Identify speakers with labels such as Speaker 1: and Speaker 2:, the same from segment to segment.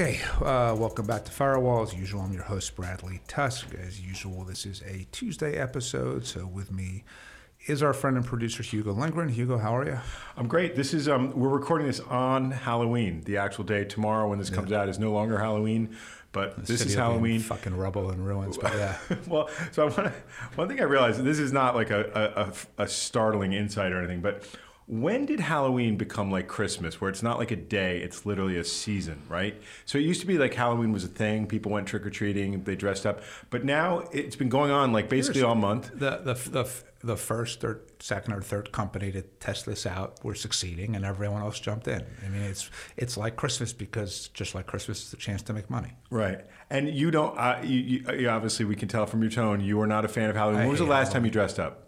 Speaker 1: Okay, uh, welcome back to Firewall. As usual, I'm your host, Bradley Tusk. As usual, this is a Tuesday episode. So with me is our friend and producer, Hugo Lindgren. Hugo, how are you?
Speaker 2: I'm great. This is um, we're recording this on Halloween. The actual day tomorrow, when this comes out, is no longer Halloween, but this
Speaker 1: City
Speaker 2: is
Speaker 1: will be in
Speaker 2: Halloween.
Speaker 1: Fucking rubble and ruins. But yeah,
Speaker 2: well, so I wanna, one thing I realized this is not like a, a, a startling insight or anything, but when did Halloween become like Christmas, where it's not like a day, it's literally a season, right? So it used to be like Halloween was a thing, people went trick or treating, they dressed up, but now it's been going on like basically all month.
Speaker 1: the the the the first or second or third company to test this out were succeeding, and everyone else jumped in. I mean, it's it's like Christmas because just like Christmas is a chance to make money.
Speaker 2: Right, and you don't. Uh, you, you, obviously we can tell from your tone you are not a fan of Halloween. When was the last time you dressed up?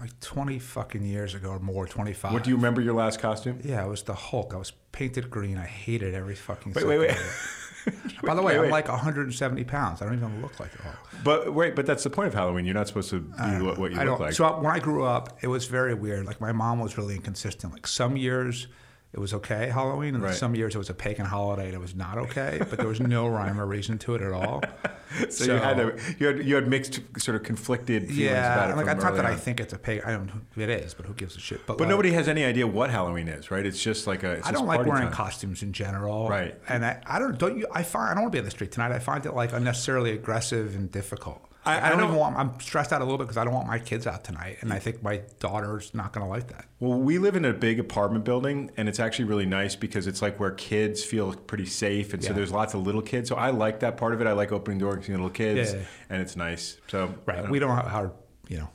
Speaker 1: Like twenty fucking years ago or more, twenty five.
Speaker 2: What do you remember your last costume?
Speaker 1: Yeah, it was the Hulk. I was painted green. I hated every fucking.
Speaker 2: Wait,
Speaker 1: second
Speaker 2: wait, wait.
Speaker 1: By the way,
Speaker 2: Wait,
Speaker 1: I'm
Speaker 2: wait.
Speaker 1: like 170 pounds. I don't even look like the Hulk.
Speaker 2: But wait, but that's the point of Halloween. You're not supposed to be what, what you
Speaker 1: I
Speaker 2: look
Speaker 1: don't.
Speaker 2: like.
Speaker 1: So when I grew up, it was very weird. Like my mom was really inconsistent. Like some years it was okay Halloween, and
Speaker 2: Right.
Speaker 1: some years it was a pagan holiday and it was not okay. But there was no rhyme or reason to it at all.
Speaker 2: so, you had a, you had you had mixed sort of conflicted feelings
Speaker 1: yeah,
Speaker 2: about it.
Speaker 1: like I not that I think it's a pagan. I don't know who it is, but who gives a shit?
Speaker 2: But
Speaker 1: like,
Speaker 2: nobody has any idea what Halloween is, right? It's just like a. It's
Speaker 1: I don't like wearing
Speaker 2: time.
Speaker 1: costumes in general.
Speaker 2: Right.
Speaker 1: And I, I don't don't you I find I don't want to be on the street tonight. I find it like unnecessarily aggressive and difficult.
Speaker 2: I-
Speaker 1: I,
Speaker 2: I
Speaker 1: don't
Speaker 2: don't-
Speaker 1: even want I'm stressed out a little bit because I don't want my kids out tonight. And I think my daughter's not gonna like that.
Speaker 2: Well, we live in a big apartment building, and it's actually really nice because it's like where kids feel pretty safe, and so there's lots of little kids. So I like that part of it. I like opening doors and seeing little kids,
Speaker 1: Yeah.
Speaker 2: and it's nice. So
Speaker 1: Right.
Speaker 2: don't-
Speaker 1: We don't have how you know,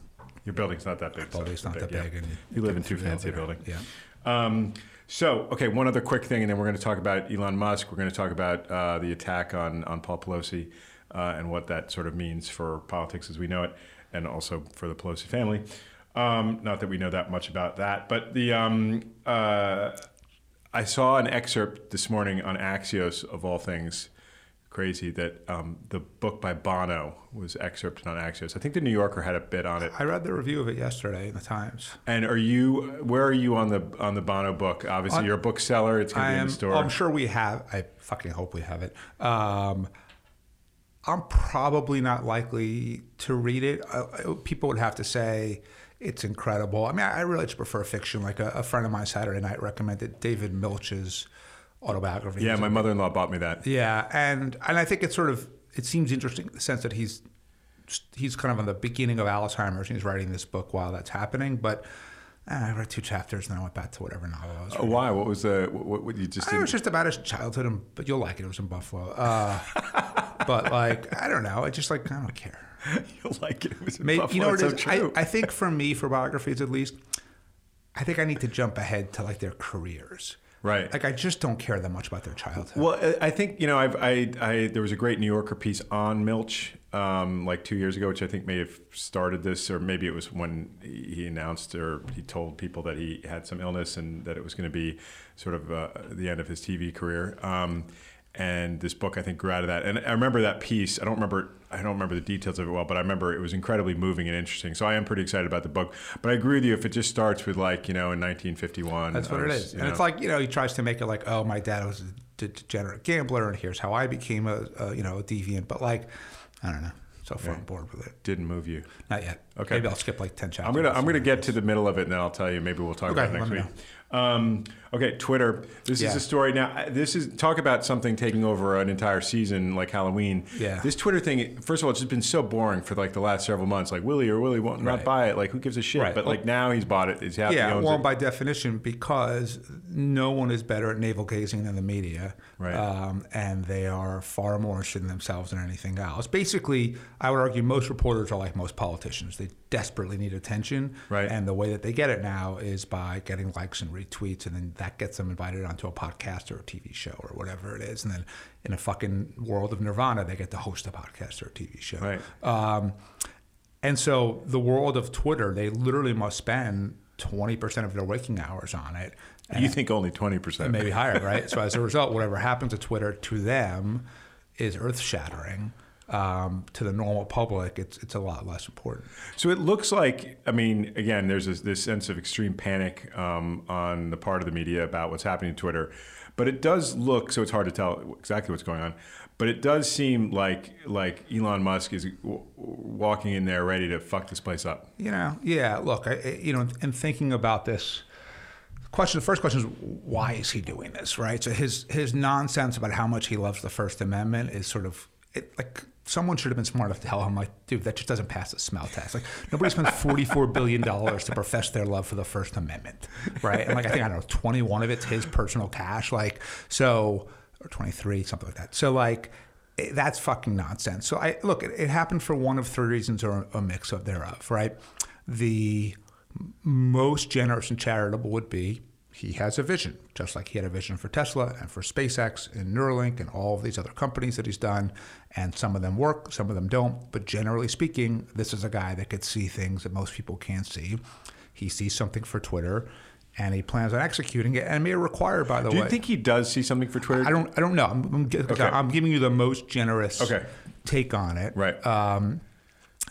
Speaker 2: your building's not that big. so
Speaker 1: building's not that
Speaker 2: yeah.
Speaker 1: big and
Speaker 2: you live in
Speaker 1: get
Speaker 2: too fancy a building.
Speaker 1: Yeah.
Speaker 2: Um, so, okay, one other quick thing, and then we're going to talk about Elon Musk. We're going to talk about uh, the attack on, on Paul Pelosi uh, and what that sort of means for politics as we know it, and also for the Pelosi family. Um, not that we know that much about that, but the um, uh, I saw an excerpt this morning on Axios, of all things, crazy that um, the book by Bono was excerpted on Axios. I think the New Yorker had a bit on it.
Speaker 1: I read the review of it yesterday in the Times.
Speaker 2: And are you? Where are you on the on the Bono book? Obviously,
Speaker 1: On-
Speaker 2: you're a bookseller. It's going to be in the store.
Speaker 1: I'm sure we have. I fucking hope we have it. Um, I'm probably not likely to read it. I, I- people would have to say it's incredible. I mean, I really just prefer fiction. Like a, a friend of mine Saturday night recommended David Milch's autobiography.
Speaker 2: yeah, my mother-in-law bought me that.
Speaker 1: Yeah, and and I think it's sort of it seems interesting in the sense that he's he's kind of on the beginning of Alzheimer's and he's writing this book while that's happening. But I read two chapters and then I went back to whatever novel I was.
Speaker 2: Oh,
Speaker 1: reading.
Speaker 2: why? What was the? What, what you just
Speaker 1: It
Speaker 2: didn't?
Speaker 1: was just about his childhood, and, but you'll like it. It was in Buffalo. Uh, but like I don't know, I just like I don't care.
Speaker 2: You'll like it. It was in
Speaker 1: Maybe,
Speaker 2: Buffalo.
Speaker 1: you know what
Speaker 2: It's
Speaker 1: it
Speaker 2: so
Speaker 1: is? I,
Speaker 2: true.
Speaker 1: I think for me, for biographies at least, I think I need to jump ahead to like their careers.
Speaker 2: Right.
Speaker 1: Like I just don't care that much about their childhood.
Speaker 2: Well, I- I think you know, I've, I, I, there was a great New Yorker piece on Milch, um, like two years ago, which I think may have started this, or maybe it was when he announced or he told people that he had some illness and that it was going to be sort of uh, the end of his TV career. Um, and this book, I think, grew out of that. And I remember that piece. I don't remember. I don't remember the details of it well, but I remember it was incredibly moving and interesting. So I am pretty excited about the book. But I agree with you. If it just starts with like you know in 1951,
Speaker 1: That's what
Speaker 2: was,
Speaker 1: is.
Speaker 2: you
Speaker 1: And
Speaker 2: know-
Speaker 1: it's like, you know, he tries to make it like, oh, my dad was a degenerate gambler, and here's how I became a, a you know, a deviant. But like, I don't know. So far, I'm bored with it.
Speaker 2: didn't move you.
Speaker 1: Not yet.
Speaker 2: Okay.
Speaker 1: Maybe I'll skip like 10 chapters.
Speaker 2: I'm gonna I'm gonna get to the middle of it and then I'll tell you. Maybe we'll talk
Speaker 1: Okay,
Speaker 2: about it next week. Um, okay, Twitter. This
Speaker 1: Yeah.
Speaker 2: is a story. Now, this is talk about something taking over an entire season like Halloween.
Speaker 1: Yeah.
Speaker 2: This Twitter thing. First of all, it's just been so boring for like the last several months. Like Willie or Willie won't not buy it. Like who gives a shit?
Speaker 1: Right.
Speaker 2: But like now he's bought it. He's happy.
Speaker 1: Yeah, well,
Speaker 2: it.
Speaker 1: by definition, because no one is better at navel gazing than the media,
Speaker 2: Right.
Speaker 1: Um, and they are far more interested in themselves than anything else. Basically, I would argue most reporters are like most politicians; they desperately need attention,
Speaker 2: Right.
Speaker 1: And the way that they get it now is by getting likes and retweets, and then that gets them invited onto a podcast or a TV show or whatever it is, and then in a fucking world of Nirvana, they get to host a podcast or a TV show,
Speaker 2: Right.
Speaker 1: um, and so the world of Twitter, they literally must spend 20% of their waking hours on it.
Speaker 2: you think only twenty percent?
Speaker 1: Maybe higher, right? so as a result, whatever happens to Twitter to them is earth shattering. Um, to the normal public, it's it's a lot less important.
Speaker 2: So it looks like, I mean, again, there's this, this sense of extreme panic um, on the part of the media about what's happening to Twitter, but it does look so it's hard to tell exactly what's going on. But it does seem like like Elon Musk is w- walking in there ready to fuck this place up.
Speaker 1: You know, yeah. Look, I, you know, in thinking about this question, the first question is why is he doing this, right? So his his nonsense about how much he loves the First Amendment is sort of it, like someone should have been smart enough to tell him, like, dude, that just doesn't pass the smell test. Like, nobody spends $44 billion to profess their love for the First Amendment, right? And, like, I think, I don't know, 21 of it's his personal cash. Like, so, or 23, something like that. So, like, it, that's fucking nonsense. So, I look, it, it happened for one of three reasons or a mix of thereof, right? The most generous and charitable would be he has a vision, just like he had a vision for Tesla and for SpaceX and Neuralink and all of these other companies that he's done. And some of them work, some of them don't. But generally speaking, this is a guy that could see things that most people can't see. He sees something for Twitter and he plans on executing it. And may require, by the
Speaker 2: Do
Speaker 1: way.
Speaker 2: Do you think he does see something for Twitter?
Speaker 1: I don't. I don't know. I'm, I'm,
Speaker 2: Okay.
Speaker 1: I'm giving you the most generous
Speaker 2: Okay.
Speaker 1: take on it.
Speaker 2: Right.
Speaker 1: Um,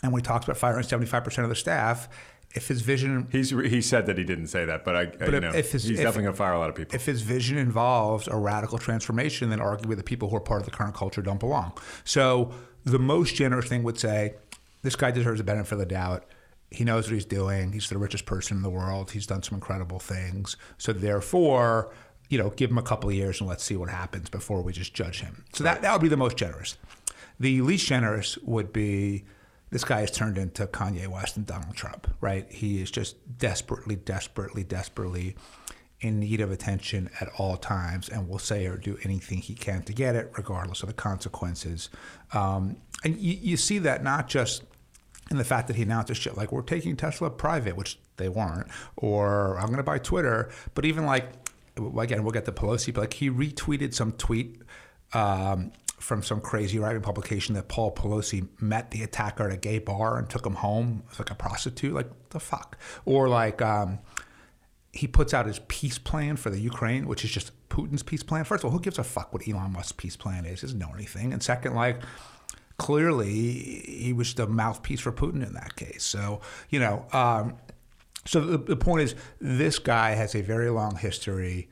Speaker 1: and when he talks about firing 75 percent of the staff, if his vision
Speaker 2: He's he said that he didn't say that, but I, I you
Speaker 1: if-
Speaker 2: know,
Speaker 1: if his-
Speaker 2: he's
Speaker 1: if-
Speaker 2: definitely gonna fire a lot of people.
Speaker 1: if his vision involves a radical transformation, then arguably the people who are part of the current culture don't belong. So the most generous thing would say, this guy deserves a benefit of the doubt. He knows what he's doing. He's the richest person in the world. He's done some incredible things. So therefore, you know, give him a couple of years and let's see what happens before we just judge him. So that, that would be the most generous. The least generous would be this guy has turned into Kanye West and Donald Trump, right? He is just desperately, desperately, desperately in need of attention at all times and will say or do anything he can to get it, regardless of the consequences. Um, and you, you see that not just in the fact that he announces shit like we're taking Tesla private, which they weren't, or I'm going to buy Twitter, but even like again, we'll get to Pelosi, but like he retweeted some tweet um, from some crazy right wing publication that Paul Pelosi met the attacker at a gay bar and took him home as like a prostitute. Like the fuck, or like. Um, he puts out his peace plan for the Ukraine, which is just Putin's peace plan. First of all, who gives a fuck what Elon Musk's peace plan is? He doesn't know anything. And second, like, clearly he was the mouthpiece for Putin in that case. So, you know, um, so the, the point is this guy has a very long history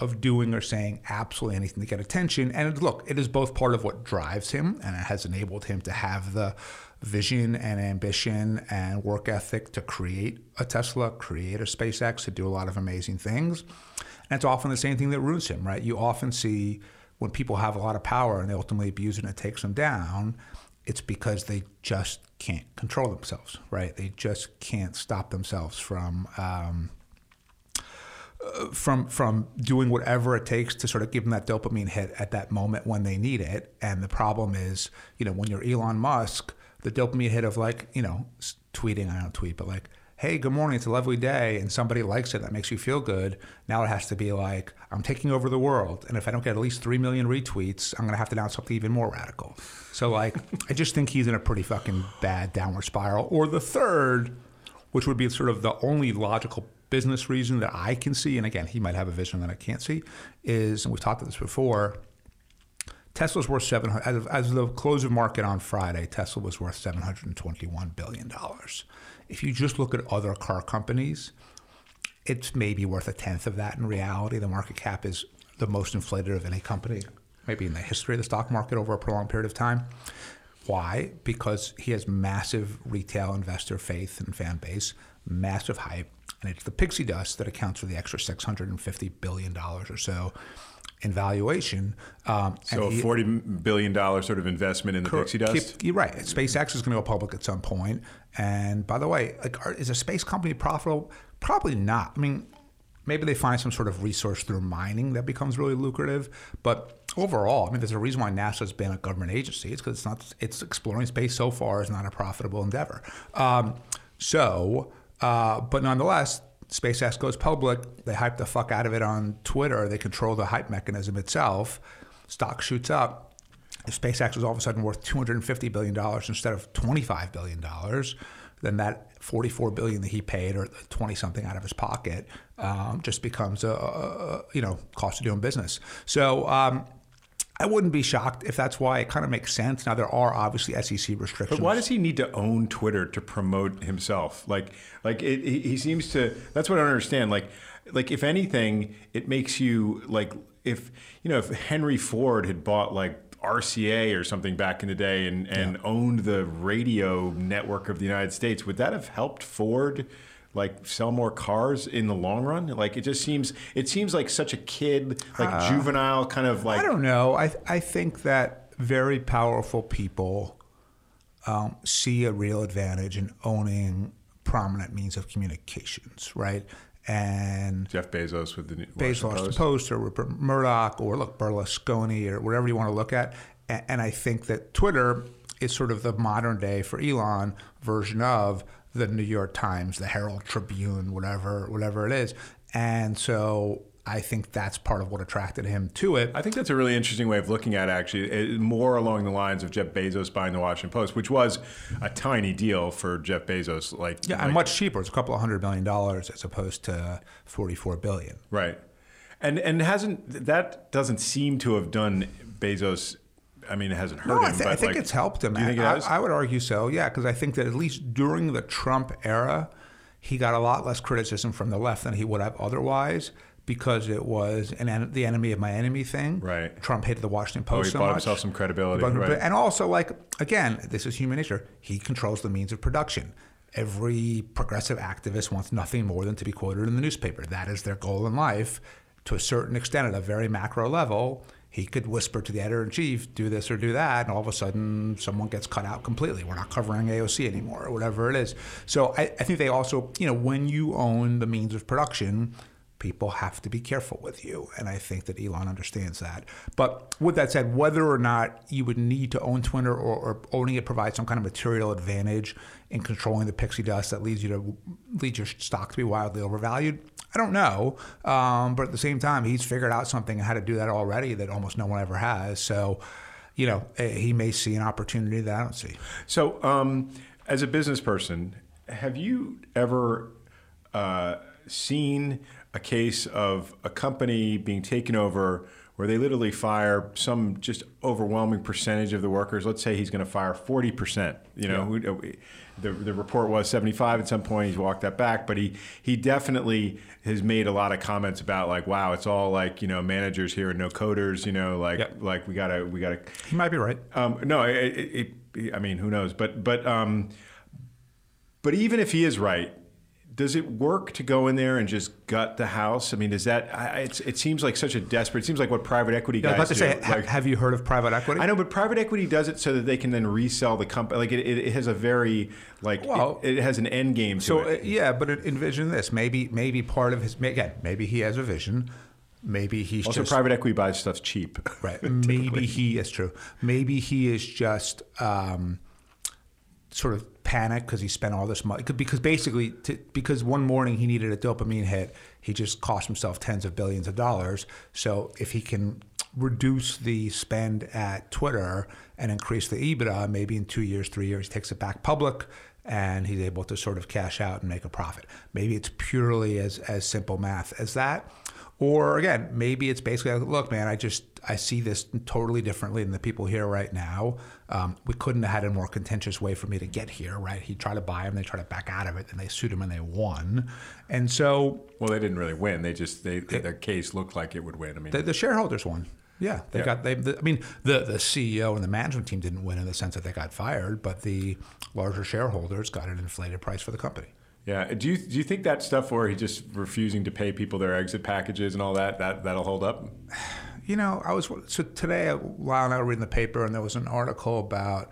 Speaker 1: of doing or saying absolutely anything to get attention. And look, it is both part of what drives him and it has enabled him to have the vision and ambition and work ethic to create a Tesla, create a SpaceX, to do a lot of amazing things. And it's often the same thing that ruins him, right? You often see when people have a lot of power and they ultimately abuse it and it takes them down, it's because they just can't control themselves, right? They just can't stop themselves from. Um, from from doing whatever it takes to sort of give them that dopamine hit at that moment when they need it. And the problem is, you know, when you're Elon Musk, the dopamine hit of like, you know, tweeting, I don't tweet, but like, hey, good morning, it's a lovely day, and somebody likes it, that makes you feel good. Now it has to be like, I'm taking over the world, and if I don't get at least three million retweets, I'm gonna have to announce something even more radical. So like, I just think he's in a pretty fucking bad downward spiral. Or the third, which would be sort of the only logical business reason that I can see, and again, he might have a vision that I can't see, is, and we've talked about this before, Tesla's worth 700, as of, as of the close of market on Friday, Tesla was worth $721 billion. If you just look at other car companies, it's maybe worth a tenth of that in reality. The market cap is the most inflated of any company, maybe in the history of the stock market over a prolonged period of time. Why? Because he has massive retail investor faith and fan base, massive hype, and it's the pixie dust that accounts for the extra $650 billion or so in valuation. Um,
Speaker 2: so
Speaker 1: he-
Speaker 2: forty billion dollar sort of investment in the pixie dust.
Speaker 1: Keep- you're right. SpaceX is going to go public at some point. And by the way, like, are, is a space company profitable? Probably not. I mean, maybe they find some sort of resource through mining that becomes really lucrative. But overall, I mean, there's a reason why NASA's been a government agency. It's because it's not. It's exploring space so far is not a profitable endeavor. Um, so, uh, but nonetheless. SpaceX goes public. They hype the fuck out of it on Twitter. They control the hype mechanism itself. Stock shoots up if SpaceX was all of a sudden worth $250 billion instead of $25 billion, then that 44 billion that he paid or 20 something out of his pocket um, just becomes a, a, you know cost of doing business. So um, I wouldn't be shocked if that's why it kind of makes sense. Now there are obviously SEC restrictions.
Speaker 2: But why does he need to own Twitter to promote himself? Like, like it, he, seems to. That's what I don't understand. Like, like if anything, it makes you like if you know if Henry Ford had bought like RCA or something back in the day and, and yeah. owned the radio network of the United States, would that have helped Ford? Like sell more cars in the long run? Like it just seems it seems like such a kid, like uh, juvenile kind of like.
Speaker 1: I don't know. I I think that very powerful people um, see a real advantage in owning prominent means of communications, right? And
Speaker 2: Jeff Bezos with the New
Speaker 1: Bezos Post. Post or Rupert Murdoch or look Berlusconi or whatever you want to look at. And, and I think that Twitter is sort of the modern day for Elon version of the New York Times, the Herald Tribune, whatever whatever it is. And so I think that's part of what attracted him to it.
Speaker 2: I think that's a really interesting way of looking at it, actually, it, more along the lines of Jeff Bezos buying the Washington Post, which was a tiny deal for Jeff Bezos. Like
Speaker 1: yeah,
Speaker 2: like,
Speaker 1: and much cheaper. It's a couple of hundred million dollars as opposed to forty-four billion.
Speaker 2: Right, and and hasn't that doesn't seem to have done Bezos I mean, it hasn't hurt
Speaker 1: no,
Speaker 2: him.
Speaker 1: I, th- I think
Speaker 2: like,
Speaker 1: it's helped him.
Speaker 2: Do you think it
Speaker 1: I,
Speaker 2: has?
Speaker 1: I would argue so. Yeah, because I think that at least during the Trump era, he got a lot less criticism from the left than he would have otherwise because it was an en- the enemy of my enemy thing.
Speaker 2: Right.
Speaker 1: Trump hated the Washington Post
Speaker 2: oh, he
Speaker 1: so
Speaker 2: bought
Speaker 1: much.
Speaker 2: himself some credibility. Right.
Speaker 1: And also, like again, this is human nature. He controls the means of production. Every progressive activist wants nothing more than to be quoted in the newspaper. That is their goal in life, to a certain extent, at a very macro level he could whisper to the editor in chief, do this or do that, and all of a sudden someone gets cut out completely. We're not covering AOC anymore, or whatever it is. So I, I, think they also, you know, when you own the means of production, people have to be careful with you. And I think that Elon understands that. But with that said, whether or not you would need to own Twitter or, or owning it provides some kind of material advantage in controlling the pixie dust that leads you to lead your stock to be wildly overvalued, I don't know, um, but at the same time, he's figured out something how to do that already that almost no one ever has. So, you know, eh, he may see an opportunity that I don't see.
Speaker 2: So, um, as a business person, have you ever uh, seen a case of a company being taken over? Where they literally fire some just overwhelming percentage of the workers. Let's say he's going to fire 40%. You know, yeah the, the report was 75 at some point. He's walked that back, but he he definitely has made a lot of comments about like, wow, it's all like you know managers here and no coders. You know, like yep. like we gotta we gotta.
Speaker 1: He might be right.
Speaker 2: Um, no, it, it, it, I mean, who knows? But but um, but even if he is right, does it work to go in there and just gut the house? I mean, is that I, it seems like such a desperate. It seems like what private equity guys
Speaker 1: yeah, I was about to
Speaker 2: do.
Speaker 1: say,
Speaker 2: like,
Speaker 1: have you heard of private equity?
Speaker 2: I know, but private equity does it so that they can then resell the company. Like it, it, has a very like well, it, it, has an end game.
Speaker 1: so
Speaker 2: uh,
Speaker 1: yeah, but envision this. Maybe maybe part of his again, maybe he has a vision. Maybe he's
Speaker 2: also
Speaker 1: just,
Speaker 2: private equity buys stuff cheap.
Speaker 1: Right. maybe he is true. Maybe he is just. Um, sort of panic because he spent all this money because basically to, because one morning he needed a dopamine hit he just cost himself tens of billions of dollars. So if he can reduce the spend at twitter and increase the ebitda maybe in two years three years he takes it back public and he's able to sort of cash out and make a profit. Maybe it's purely as as simple math as that or again maybe it's basically like, look man i just I see this totally differently than the people here right now. Um, we couldn't have had a more contentious way for me to get here, right? He tried to buy him, they tried to back out of it, and they sued him and they won. And so,
Speaker 2: well, they didn't really win. They just they, they their case looked like it would win. I mean,
Speaker 1: the, the shareholders won. Yeah, they yeah. got they. The, I mean, the the CEO and the management team didn't win in the sense that they got fired, but the larger shareholders got an inflated price for the company.
Speaker 2: Yeah. Do you do you think that stuff where he's just refusing to pay people their exit packages and all that that that'll hold up?
Speaker 1: You know, I was so today while I was reading the paper, and there was an article about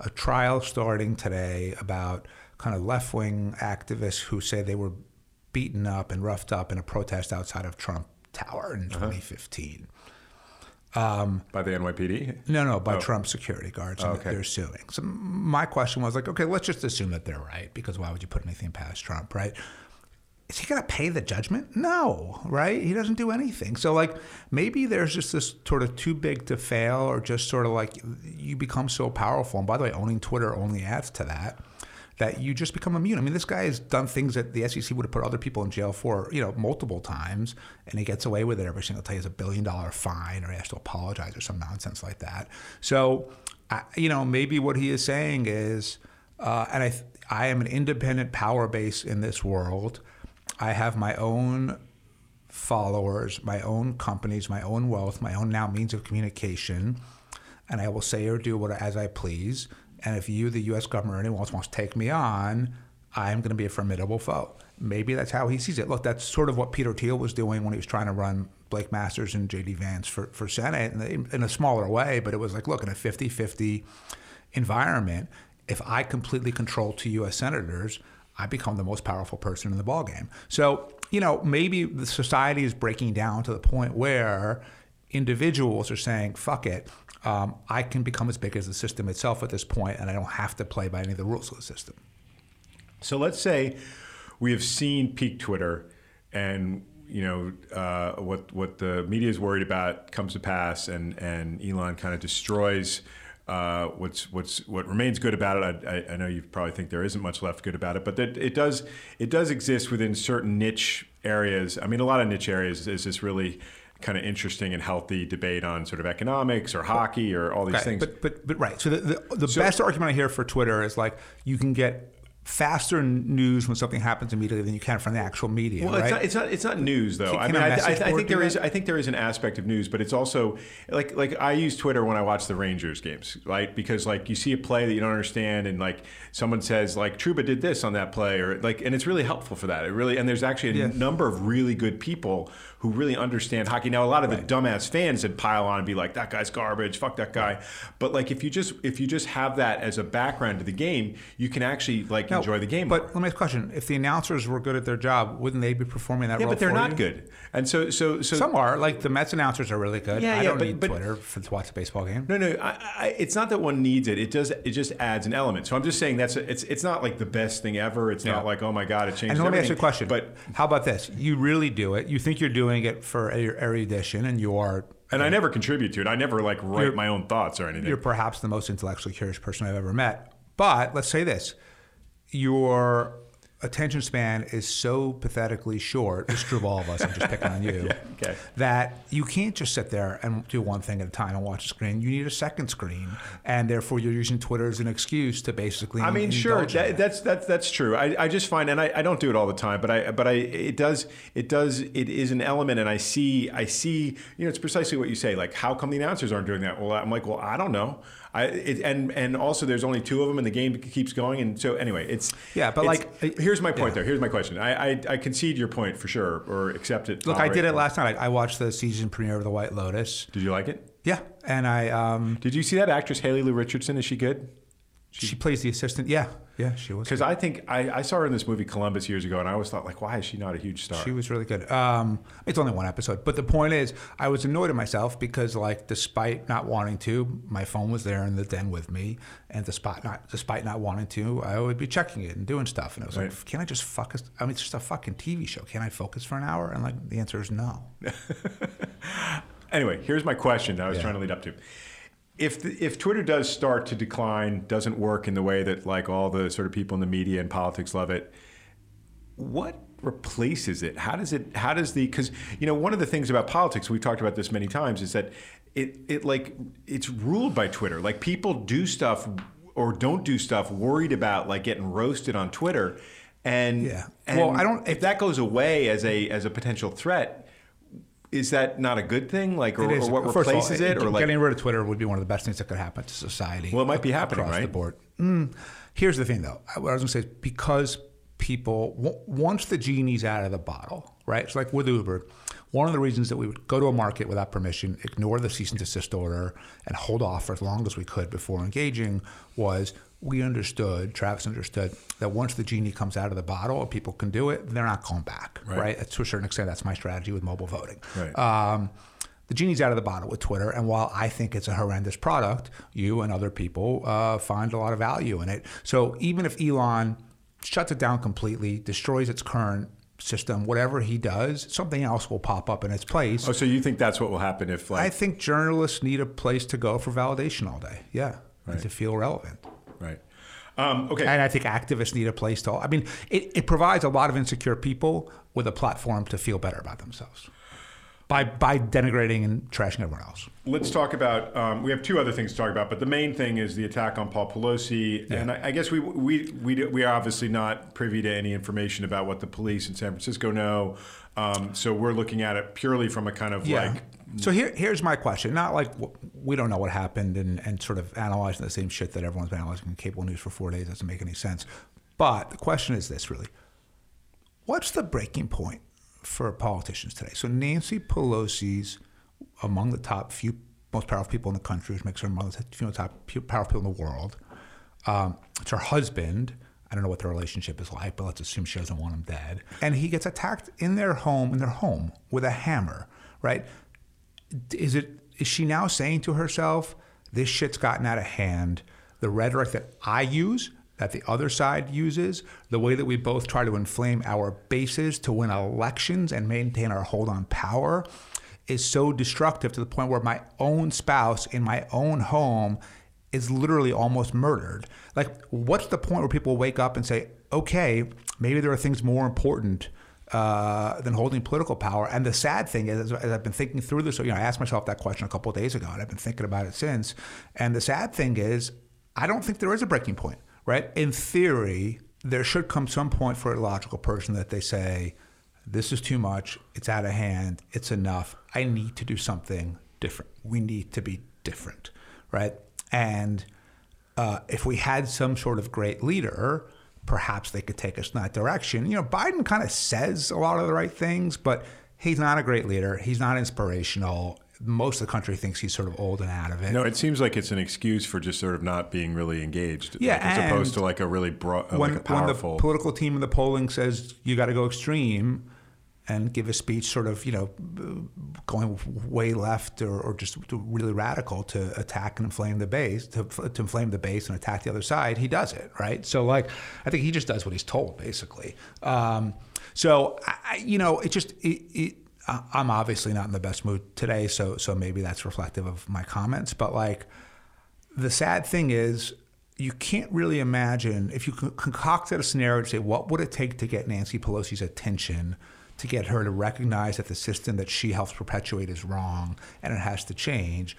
Speaker 1: a trial starting today about kind of left wing activists who say they were beaten up and roughed up in a protest outside of Trump Tower in uh-huh. 2015.
Speaker 2: Um, by the NYPD?
Speaker 1: No, no, by oh. Trump security guards. Oh, okay. They're suing. So my question was like, okay, let's just assume that they're right because why would you put anything past Trump, right? is he going to pay the judgment? No, right? He doesn't do anything. So, like, maybe there's just this sort of too big to fail, or just sort of like you become so powerful. And by the way, owning Twitter only adds to that. That you just become immune. I mean, this guy has done things that the SEC would have put other people in jail for, you know, multiple times, and he gets away with it every single time. He has a billion dollar fine, or he has to apologize, or some nonsense like that. So, I, you know, maybe what he is saying is, uh, and I, I am an independent power base in this world. I have my own followers, my own companies, my own wealth, my own now means of communication, and I will say or do what as I please. And if you, the U.S. government, or anyone else wants to take me on, I'm going to be a formidable foe. Maybe that's how he sees it. Look, that's sort of what Peter Thiel was doing when he was trying to run Blake Masters and J.D. Vance for, for Senate in, in a smaller way. But it was like, look, in a 50 50 environment, if I completely control two U.S. senators, I become the most powerful person in the ballgame. So, you know, maybe the society is breaking down to the point where individuals are saying, fuck it, um, I can become as big as the system itself at this point, and I don't have to play by any of the rules of the system.
Speaker 2: So let's say we have seen peak Twitter, and you know uh, what what the media is worried about comes to pass, and and Elon kind of destroys. Uh, what's what's what remains good about it. I, I, know you probably think there isn't much left good about it, but that it does it does exist within certain niche areas. I mean, a lot of niche areas is this really kind of interesting and healthy debate on sort of economics or hockey or all these
Speaker 1: okay,
Speaker 2: things.
Speaker 1: But but but right. So the the, the so, best argument I hear for Twitter is like you can get faster news when something happens immediately than you can from the actual media.
Speaker 2: Well,
Speaker 1: right?
Speaker 2: it's, not, it's not. It's not news though. Can, I mean, I, I, I, think there is. I think there is an aspect of news, but it's also like like I use Twitter when I watch the Rangers games, right? Because like you see a play that you don't understand, and like someone says like Trouba did this on that play, or like, and it's really helpful for that. It really and there's actually a yeah. number of really good people who really understand hockey. Now, a lot of right. the dumbass fans would pile on and be like, "That guy's garbage. Fuck that guy." But like, if you just if you just have that as a background to the game, you can actually like enjoy the game.
Speaker 1: But let me ask a question: If the announcers were good at their job, wouldn't they be performing that
Speaker 2: yeah,
Speaker 1: role?
Speaker 2: Yeah, but they're not
Speaker 1: you?
Speaker 2: good. And so, so, so
Speaker 1: some are. Like the Mets announcers are really good.
Speaker 2: Yeah,
Speaker 1: I
Speaker 2: yeah,
Speaker 1: don't
Speaker 2: but,
Speaker 1: need
Speaker 2: but,
Speaker 1: Twitter for, to watch a baseball game.
Speaker 2: No, no. I, I, it's not that one needs it. It does. It just adds an element. So I'm just saying that's a, it's it's not like the best thing ever. It's yeah. not like oh my god, it changed.
Speaker 1: And let
Speaker 2: me
Speaker 1: ask you a question. But how about this? You really do it. You think you're doing it for erudition, and you are.
Speaker 2: And I never contribute to it. I never like write my own thoughts or anything.
Speaker 1: You're perhaps the most intellectually curious person I've ever met. But let's say this: your attention span is so pathetically short, it's true of all of us, I'm just picking on you,
Speaker 2: yeah, okay.
Speaker 1: that you can't just sit there and do one thing at a time and watch a screen. You need a second screen. And therefore, you're using Twitter as an excuse to basically.
Speaker 2: I mean, sure, that, that's, that's, that's true. I, I just find, and I, I don't do it all the time, but I, but I, it does, it does, it is an element. And I see, I see, you know, it's precisely what you say. Like, how come the announcers aren't doing that? Well, I'm like, well, I don't know. I, it, and and also there's only two of them and the game keeps going and so anyway it's
Speaker 1: yeah but
Speaker 2: it's,
Speaker 1: like
Speaker 2: here's my point yeah. though here's my question. I, I, I concede your point for sure or accept it.
Speaker 1: Look I did it last night. I watched the season premiere of The White Lotus.
Speaker 2: Did you like it?
Speaker 1: Yeah and I um,
Speaker 2: did you see that actress Haley Lu Richardson? Is she good
Speaker 1: she, she plays the assistant yeah yeah, she was.
Speaker 2: Because I think I, I, saw her in this movie Columbus years ago, and I always thought, like, why is she not a huge star?
Speaker 1: She was really good. Um, it's only one episode, but the point is, I was annoyed at myself because, like, despite not wanting to, my phone was there in the den with me, and despite not despite not wanting to, I would be checking it and doing stuff, and I was right. like, can I just focus? I mean, it's just a fucking TV show. Can I focus for an hour? And like, the answer is no.
Speaker 2: anyway, here's my question that I was yeah. trying to lead up to if the, if Twitter does start to decline, doesn't work in the way that like all the sort of people in the media and politics love it, what replaces it? How does it? How does the? Because you know, one of the things about politics we've talked about this many times is that it it like it's ruled by Twitter. Like people do stuff or don't do stuff worried about like getting roasted on Twitter. And,
Speaker 1: yeah.
Speaker 2: And
Speaker 1: well, I don't.
Speaker 2: If that goes away as a as a potential threat, is that not a good thing? Like, or, or what First replaces all, it? Or like
Speaker 1: getting rid of Twitter would be one of the best things that could happen to society.
Speaker 2: Well, it might be happening
Speaker 1: across
Speaker 2: right?
Speaker 1: the board. Mm. Here's the thing, though. What I was going to say is because people once the genie's out of the bottle, right? It's like with Uber. One of the reasons that we would go to a market without permission, ignore the cease and desist order, and hold off for as long as we could before engaging was we understood, Travis understood, that once the genie comes out of the bottle and people can do it, they're not going back, right? right? To a certain extent, that's my strategy with mobile voting.
Speaker 2: Right.
Speaker 1: Um, the genie's out of the bottle with Twitter, and while I think it's a horrendous product, you and other people uh, find a lot of value in it. So even if Elon shuts it down completely, destroys its current system, whatever he does, something else will pop up in its place.
Speaker 2: Oh, so you think that's what will happen if like
Speaker 1: I think journalists need a place to go for validation all day. Yeah. Right. to feel relevant.
Speaker 2: Right. Um, okay.
Speaker 1: And I think activists need a place to. I mean, it, it provides a lot of insecure people with a platform to feel better about themselves by by denigrating and trashing everyone else.
Speaker 2: Let's talk about. Um, we have two other things to talk about, but the main thing is the attack on Paul Pelosi, and I, I guess we we we we are obviously not privy to any information about what the police in San Francisco know. Um, so we're looking at it purely from a kind of like.
Speaker 1: So here here's my question. Not like we don't know what happened and, and sort of analyzing the same shit that everyone's been analyzing in cable news for four days doesn't make any sense. But the question is this really. What's the breaking point for politicians today? So Nancy Pelosi's among the top few most powerful people in the country, which makes her among the few top powerful people in the world. Um, it's her husband. I don't know what their relationship is like, but let's assume she doesn't want him dead. And he gets attacked in their home, in their home, with a hammer, right? Is it is she now saying to herself, this shit's gotten out of hand? The rhetoric that I use, that the other side uses, the way that we both try to inflame our bases to win elections and maintain our hold on power is so destructive to the point where my own spouse in my own home is literally almost murdered. Like, what's the point where people wake up and say, okay, maybe there are things more important uh, than holding political power? And the sad thing is, as I've been thinking through this, you know, I asked myself that question a couple days ago, and I've been thinking about it since. And the sad thing is, I don't think there is a breaking point, right? In theory, there should come some point for a logical person that they say, this is too much, it's out of hand, it's enough. I need to do something different. We need to be different, right? And uh, if we had some sort of great leader, perhaps they could take us in that direction. You know, Biden kind of says a lot of the right things, but he's not a great leader. He's not inspirational. Most of the country thinks he's sort of old and out of it.
Speaker 2: No, it seems like it's an excuse for just sort of not being really engaged.
Speaker 1: Yeah,
Speaker 2: like, as opposed to like a really broad,
Speaker 1: when,
Speaker 2: like a powerful.
Speaker 1: when the political team in the polling says you got to go extreme and give a speech sort of you know going way left or, or just really radical to attack and inflame the base to, to inflame the base and attack the other side he does it right so like i think he just does what he's told basically um, so I, you know it just it, it, i'm obviously not in the best mood today so so maybe that's reflective of my comments but like the sad thing is you can't really imagine if you concocted a scenario to say what would it take to get Nancy Pelosi's attention to get her to recognize that the system that she helps perpetuate is wrong and it has to change.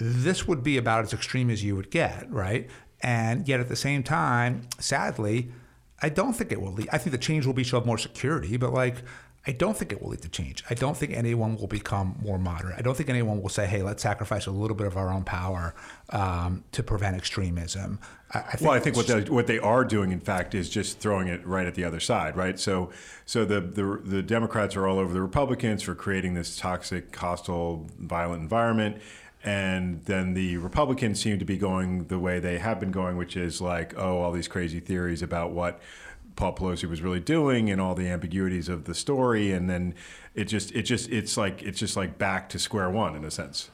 Speaker 1: This would be about as extreme as you would get, right? And yet at the same time, sadly, I don't think it will lead. I think the change will be she'll have more security, but like I don't think it will lead to change. I don't think anyone will become more moderate. I don't think anyone will say, "Hey, let's sacrifice a little bit of our own power um, to prevent extremism." I, I
Speaker 2: well, I think what they, what they are doing, in fact, is just throwing it right at the other side, right? So, so the, the the Democrats are all over the Republicans for creating this toxic, hostile, violent environment, and then the Republicans seem to be going the way they have been going, which is like, oh, all these crazy theories about what Paul Pelosi was really doing and all the ambiguities of the story, and then it just it just it's like it's just like back to square one in a sense.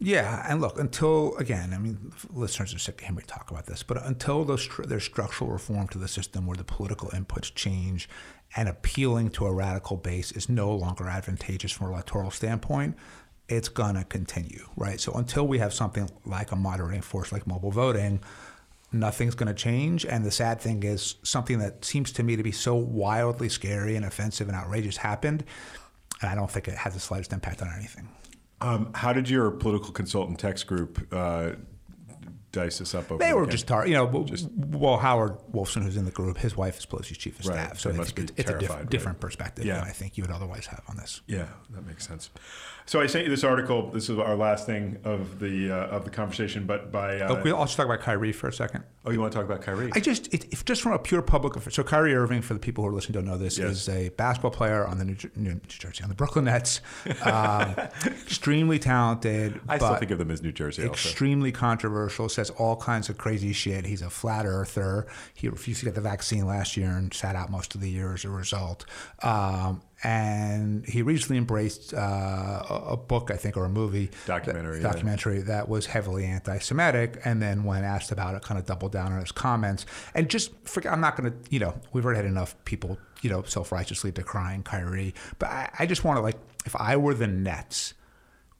Speaker 1: Yeah, and look, until again, I mean, listeners are sick of hearing me talk about this, but until those, there's structural reform to the system where the political inputs change and appealing to a radical base is no longer advantageous from an electoral standpoint, it's gonna continue, right? So until we have something like a moderating force like mobile voting, nothing's going to change. And the sad thing is, something that seems to me to be so wildly scary and offensive and outrageous happened. And I don't think it has the slightest impact on anything.
Speaker 2: Um, how did your political consultant text group uh, dice this up? Over
Speaker 1: they
Speaker 2: the
Speaker 1: were
Speaker 2: weekend?
Speaker 1: just, tar- you know, just, well, Howard Wolfson, who's in the group, his wife is Pelosi's chief of
Speaker 2: Right.
Speaker 1: staff. So
Speaker 2: They
Speaker 1: I
Speaker 2: must
Speaker 1: think
Speaker 2: be
Speaker 1: it's, it's a diff- different
Speaker 2: right?
Speaker 1: perspective
Speaker 2: Yeah.
Speaker 1: than I think you would otherwise have on this.
Speaker 2: Yeah, that makes sense. So I sent you this article. This is our last thing of the uh, of the conversation, but by uh,
Speaker 1: Look, we'll, I'll just talk about Kyrie for a second.
Speaker 2: oh, you want to talk about Kyrie?
Speaker 1: I just, it, if just from a pure public, so Kyrie Irving, for the people who are listening, don't know this,
Speaker 2: Yes.
Speaker 1: is a basketball player on the New, Jer- New Jersey, on the Brooklyn Nets. Um, extremely talented.
Speaker 2: I still think of them as New Jersey. Also.
Speaker 1: extremely controversial. Says all kinds of crazy shit. He's a flat earther. He refused to get the vaccine last year and sat out most of the year as a result. Um, and he recently embraced uh, a, book, I think, or a movie
Speaker 2: Documentary,
Speaker 1: that,
Speaker 2: yeah.
Speaker 1: documentary that was heavily anti-Semitic. And then when asked about it, kind of doubled down on his comments. And just forget, I'm not going to, you know, we've already had enough people, you know, self-righteously decrying Kyrie. But I, I just want to like, if I were the Nets,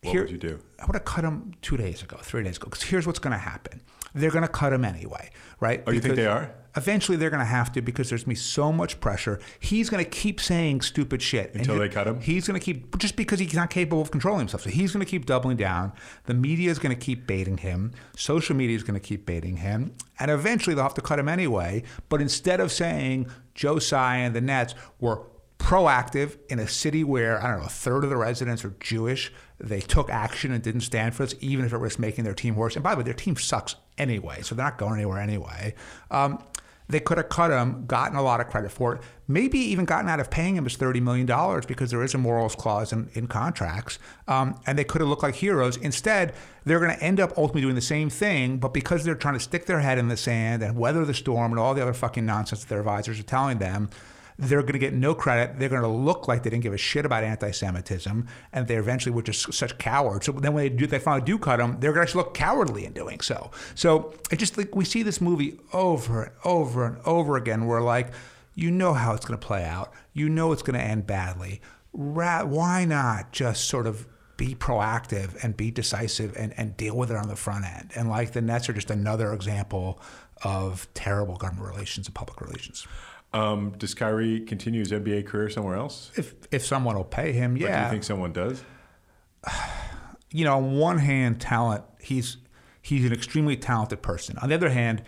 Speaker 2: What would you do?
Speaker 1: I would have cut him two days ago, three days ago. Because here's what's going to happen: they're going to cut him anyway, right?
Speaker 2: Oh, you think they are?
Speaker 1: Eventually, they're going to have to because there's going to be so much pressure. He's going to keep saying stupid shit
Speaker 2: Until they cut him?
Speaker 1: He's going to keep just because he's not capable of controlling himself. So he's going to keep doubling down. The media is going to keep baiting him. Social media is going to keep baiting him, and eventually they'll have to cut him anyway. But instead of saying Joe Tsai and the Nets were proactive in a city where I don't know a third of the residents are Jewish. They took action and didn't stand for this, even if it was making their team worse. And by the way, their team sucks anyway, so they're not going anywhere anyway. Um, they could have cut him, gotten a lot of credit for it, maybe even gotten out of paying him his $30 million because there is a morals clause in, in contracts. Um, and they could have looked like heroes. Instead, they're going to end up ultimately doing the same thing, but because they're trying to stick their head in the sand and weather the storm and all the other fucking nonsense that their advisors are telling them, they're going to get no credit. They're going to look like they didn't give a shit about anti-Semitism, and they eventually were just such cowards. So then when they do, they finally do cut them. They're going to actually look cowardly in doing so. So it just like we see this movie over and over and over again, where like you know how it's going to play out, you know it's going to end badly. Ra- why not just sort of be proactive and be decisive and, and deal with it on the front end? And like the Nets are just another example of terrible government relations and public relations.
Speaker 2: Um, does Kyrie continue his NBA career somewhere else?
Speaker 1: If if someone will pay him,
Speaker 2: But do you think someone does?
Speaker 1: you know, on one hand, talent. He's he's an extremely talented person. On the other hand,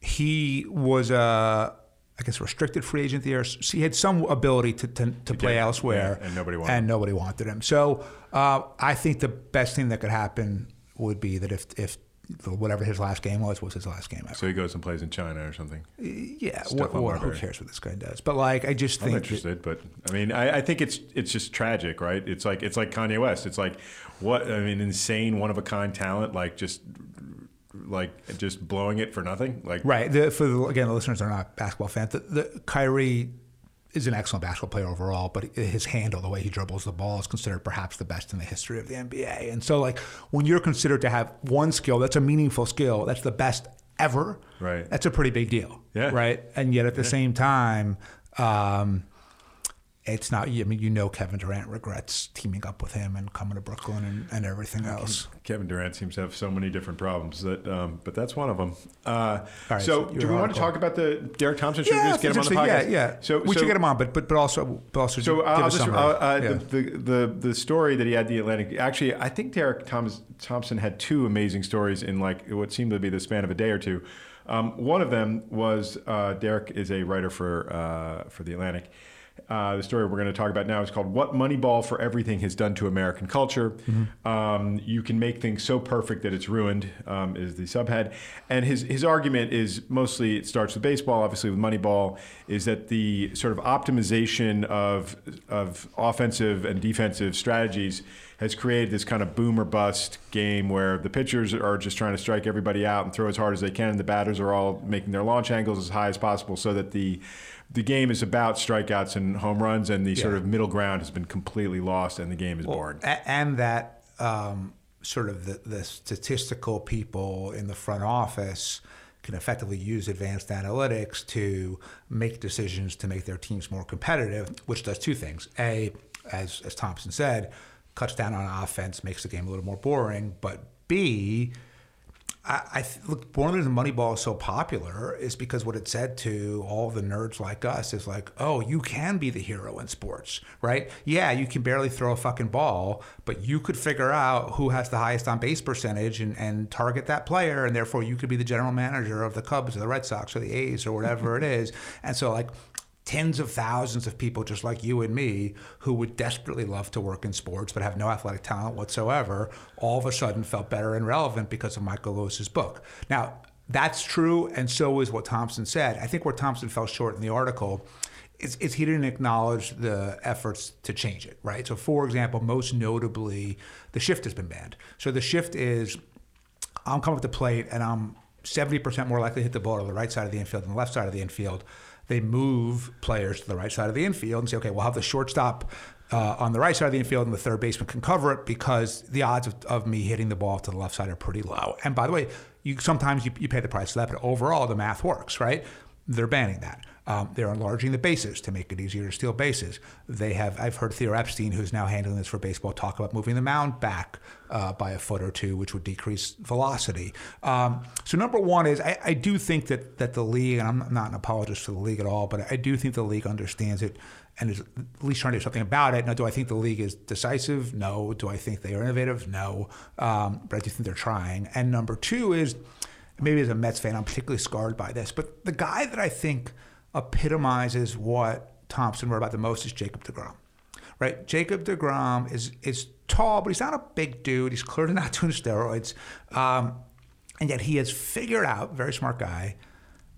Speaker 1: he was a I guess restricted free agent there. So he had some ability to to, to play
Speaker 2: get-
Speaker 1: elsewhere,
Speaker 2: yeah, and nobody wanted
Speaker 1: and nobody wanted him. So uh, I think the best thing that could happen would be that if if whatever his last game was was his last game ever.
Speaker 2: So he goes and plays in China or something.
Speaker 1: yeah,
Speaker 2: Stephon
Speaker 1: what, what, who cares what this guy does? But like, I just
Speaker 2: I'm
Speaker 1: think that-
Speaker 2: interested, but I mean, I, I think it's it's just tragic, right? It's like it's like Kanye West. It's like what I mean, insane, one of a kind talent, like just like just blowing it for nothing. Like
Speaker 1: Right. The, for the, again, the listeners are not basketball fans. The, the Kyrie is an excellent basketball player overall, but his handle, the way he dribbles the ball, is considered perhaps the best in the history of the NBA. And so, like, when you're considered to have one skill that's a meaningful skill, that's the best ever.
Speaker 2: Right.
Speaker 1: That's a pretty big deal.
Speaker 2: Yeah.
Speaker 1: Right. And yet, at the same time, um, it's not. I mean, you know, Kevin Durant regrets teaming up with him and coming to Brooklyn and, and everything else.
Speaker 2: Kevin Durant seems to have so many different problems that, um, but that's one of them. Uh,
Speaker 1: right,
Speaker 2: so,
Speaker 1: so
Speaker 2: do we want to talk about the Derek Thompson? Should we
Speaker 1: Yeah,
Speaker 2: just get him on the podcast?
Speaker 1: Yeah, yeah.
Speaker 2: So
Speaker 1: we
Speaker 2: so,
Speaker 1: should get him on, but but but also but also
Speaker 2: So
Speaker 1: give
Speaker 2: I'll
Speaker 1: us
Speaker 2: just, uh, uh,
Speaker 1: yeah.
Speaker 2: the, the the the story that he had the Atlantic. Actually, I think Derek Thomas, Thompson had two amazing stories in like what seemed to be the span of a day or two. Um, one of them was uh, Derek is a writer for uh, for the Atlantic. Uh, the story we're going to talk about now is called "What Moneyball for Everything Has Done to American Culture." Um, you can make things so perfect that it's ruined. Um, is the subhead, and his his argument is mostly it starts with baseball, obviously with Moneyball, is that the sort of optimization of of offensive and defensive strategies has created this kind of boom or bust game where the pitchers are just trying to strike everybody out and throw as hard as they can, and the batters are all making their launch angles as high as possible, so that the the game is about strikeouts and home runs, and the sort of middle ground has been completely lost, and the game is boring.
Speaker 1: And that um, sort of the, the statistical people in the front office can effectively use advanced analytics to make decisions to make their teams more competitive, which does two things. A, as, as Thompson said, cuts down on offense, makes the game a little more boring. But B, I, I th- look, one of the reasons Moneyball is so popular is because what it said to all the nerds like us is like, oh, you can be the hero in sports, right? Yeah, you can barely throw a fucking ball, but you could figure out who has the highest on base percentage and, and target that player, and therefore you could be the general manager of the Cubs or the Red Sox or the A's or whatever it is. And so, like, tens of thousands of people just like you and me who would desperately love to work in sports but have no athletic talent whatsoever all of a sudden felt better and relevant because of Michael Lewis's book. Now, that's true, and so is what Thompson said. I think where Thompson fell short in the article is, is he didn't acknowledge the efforts to change it, right? So, for example, most notably, the shift has been banned. So the shift is I'm coming up the plate and I'm 70% more likely to hit the ball to the right side of the infield than the left side of the infield. They move players to the right side of the infield and say, okay, we'll have the shortstop uh, on the right side of the infield and the third baseman can cover it because the odds of, of me hitting the ball to the left side are pretty low. And by the way, you sometimes you, you pay the price for that, but overall the math works, right? They're banning that. Um, they're enlarging the bases to make it easier to steal bases. They have, I've heard Theo Epstein, who's now handling this for baseball, talk about moving the mound back uh, by a foot or two, which would decrease velocity. Um, so number one is I, I do think that that the league, and I'm not an apologist for the league at all, but I do think the league understands it and is at least trying to do something about it. Now, do I think the league is decisive? No. Do I think they are innovative? No. Um, but I do think they're trying. And number two is maybe as a Mets fan, I'm particularly scarred by this, but the guy that I think epitomizes what Thompson wrote about the most is Jacob DeGrom. Right? Jacob DeGrom is is tall, but he's not a big dude. He's clearly not doing steroids. Um, and yet he has figured out, very smart guy,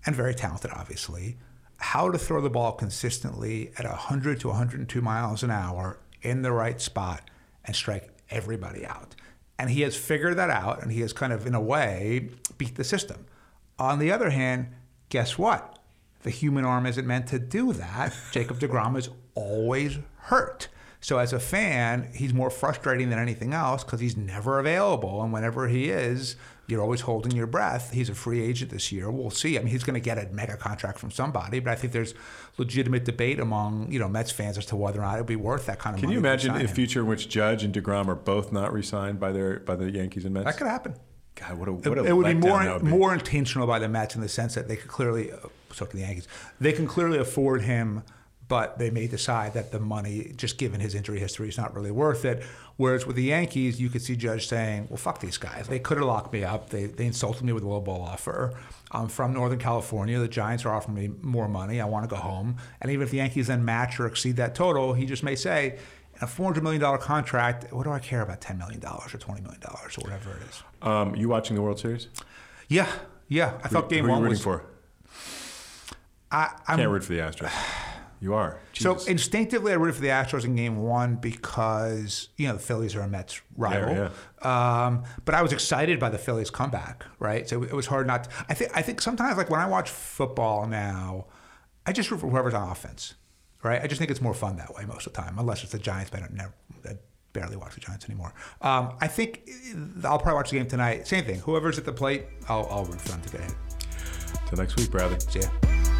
Speaker 1: and very talented, obviously, how to throw the ball consistently at 100 to 102 miles an hour in the right spot and strike everybody out. And he has figured that out and he has kind of, in a way, beat the system. On the other hand, guess what? The human arm isn't meant to do that. Jacob DeGrom is always hurt. So as a fan, he's more frustrating than anything else because he's never available. And whenever he is, you're always holding your breath. He's a free agent this year. We'll see. I mean, he's going to get a mega contract from somebody, but I think there's legitimate debate among you know Mets fans as to whether or not it'd be worth that kind of. Money.
Speaker 2: Can
Speaker 1: money
Speaker 2: you imagine a future in which Judge and Degrom are both not re-signed by their by the Yankees and Mets?
Speaker 1: that could happen?
Speaker 2: God, what a
Speaker 1: It,
Speaker 2: what a
Speaker 1: it would be more
Speaker 2: would be.
Speaker 1: more intentional by the Mets in the sense that they could clearly, so can the Yankees, they can clearly afford him, but they may decide that the money, just given his injury history, is not really worth it. Whereas with the Yankees, you could see Judge saying, "Well, fuck these guys. They could have locked me up. They they insulted me with a low ball offer. I'm from Northern California. The Giants are offering me more money. I want to go home. And even if the Yankees then match or exceed that total, he just may say." In a $400 million contract, what do I care about $10 million or $20 million or whatever it is?
Speaker 2: Um, you watching the World Series?
Speaker 1: Yeah, yeah. I thought game
Speaker 2: Who
Speaker 1: one was.
Speaker 2: for?
Speaker 1: I, I'm,
Speaker 2: Can't root for the Astros. You are.
Speaker 1: so instinctively, I rooted for the Astros in game one because you know the Phillies are a Mets rival. Um, but I was excited by the Phillies comeback, right? So it was hard not. To, I think. I think sometimes, like when I watch football now, I just root for whoever's on offense, right? I just think it's more fun that way most of the time, unless it's the Giants. But I don't never. I barely watch the Giants anymore. Um, I think I'll probably watch the game tonight. Same thing. Whoever's at the plate, I'll, I'll root for them to get ahead.
Speaker 2: Till next week, Bradley.
Speaker 1: See ya.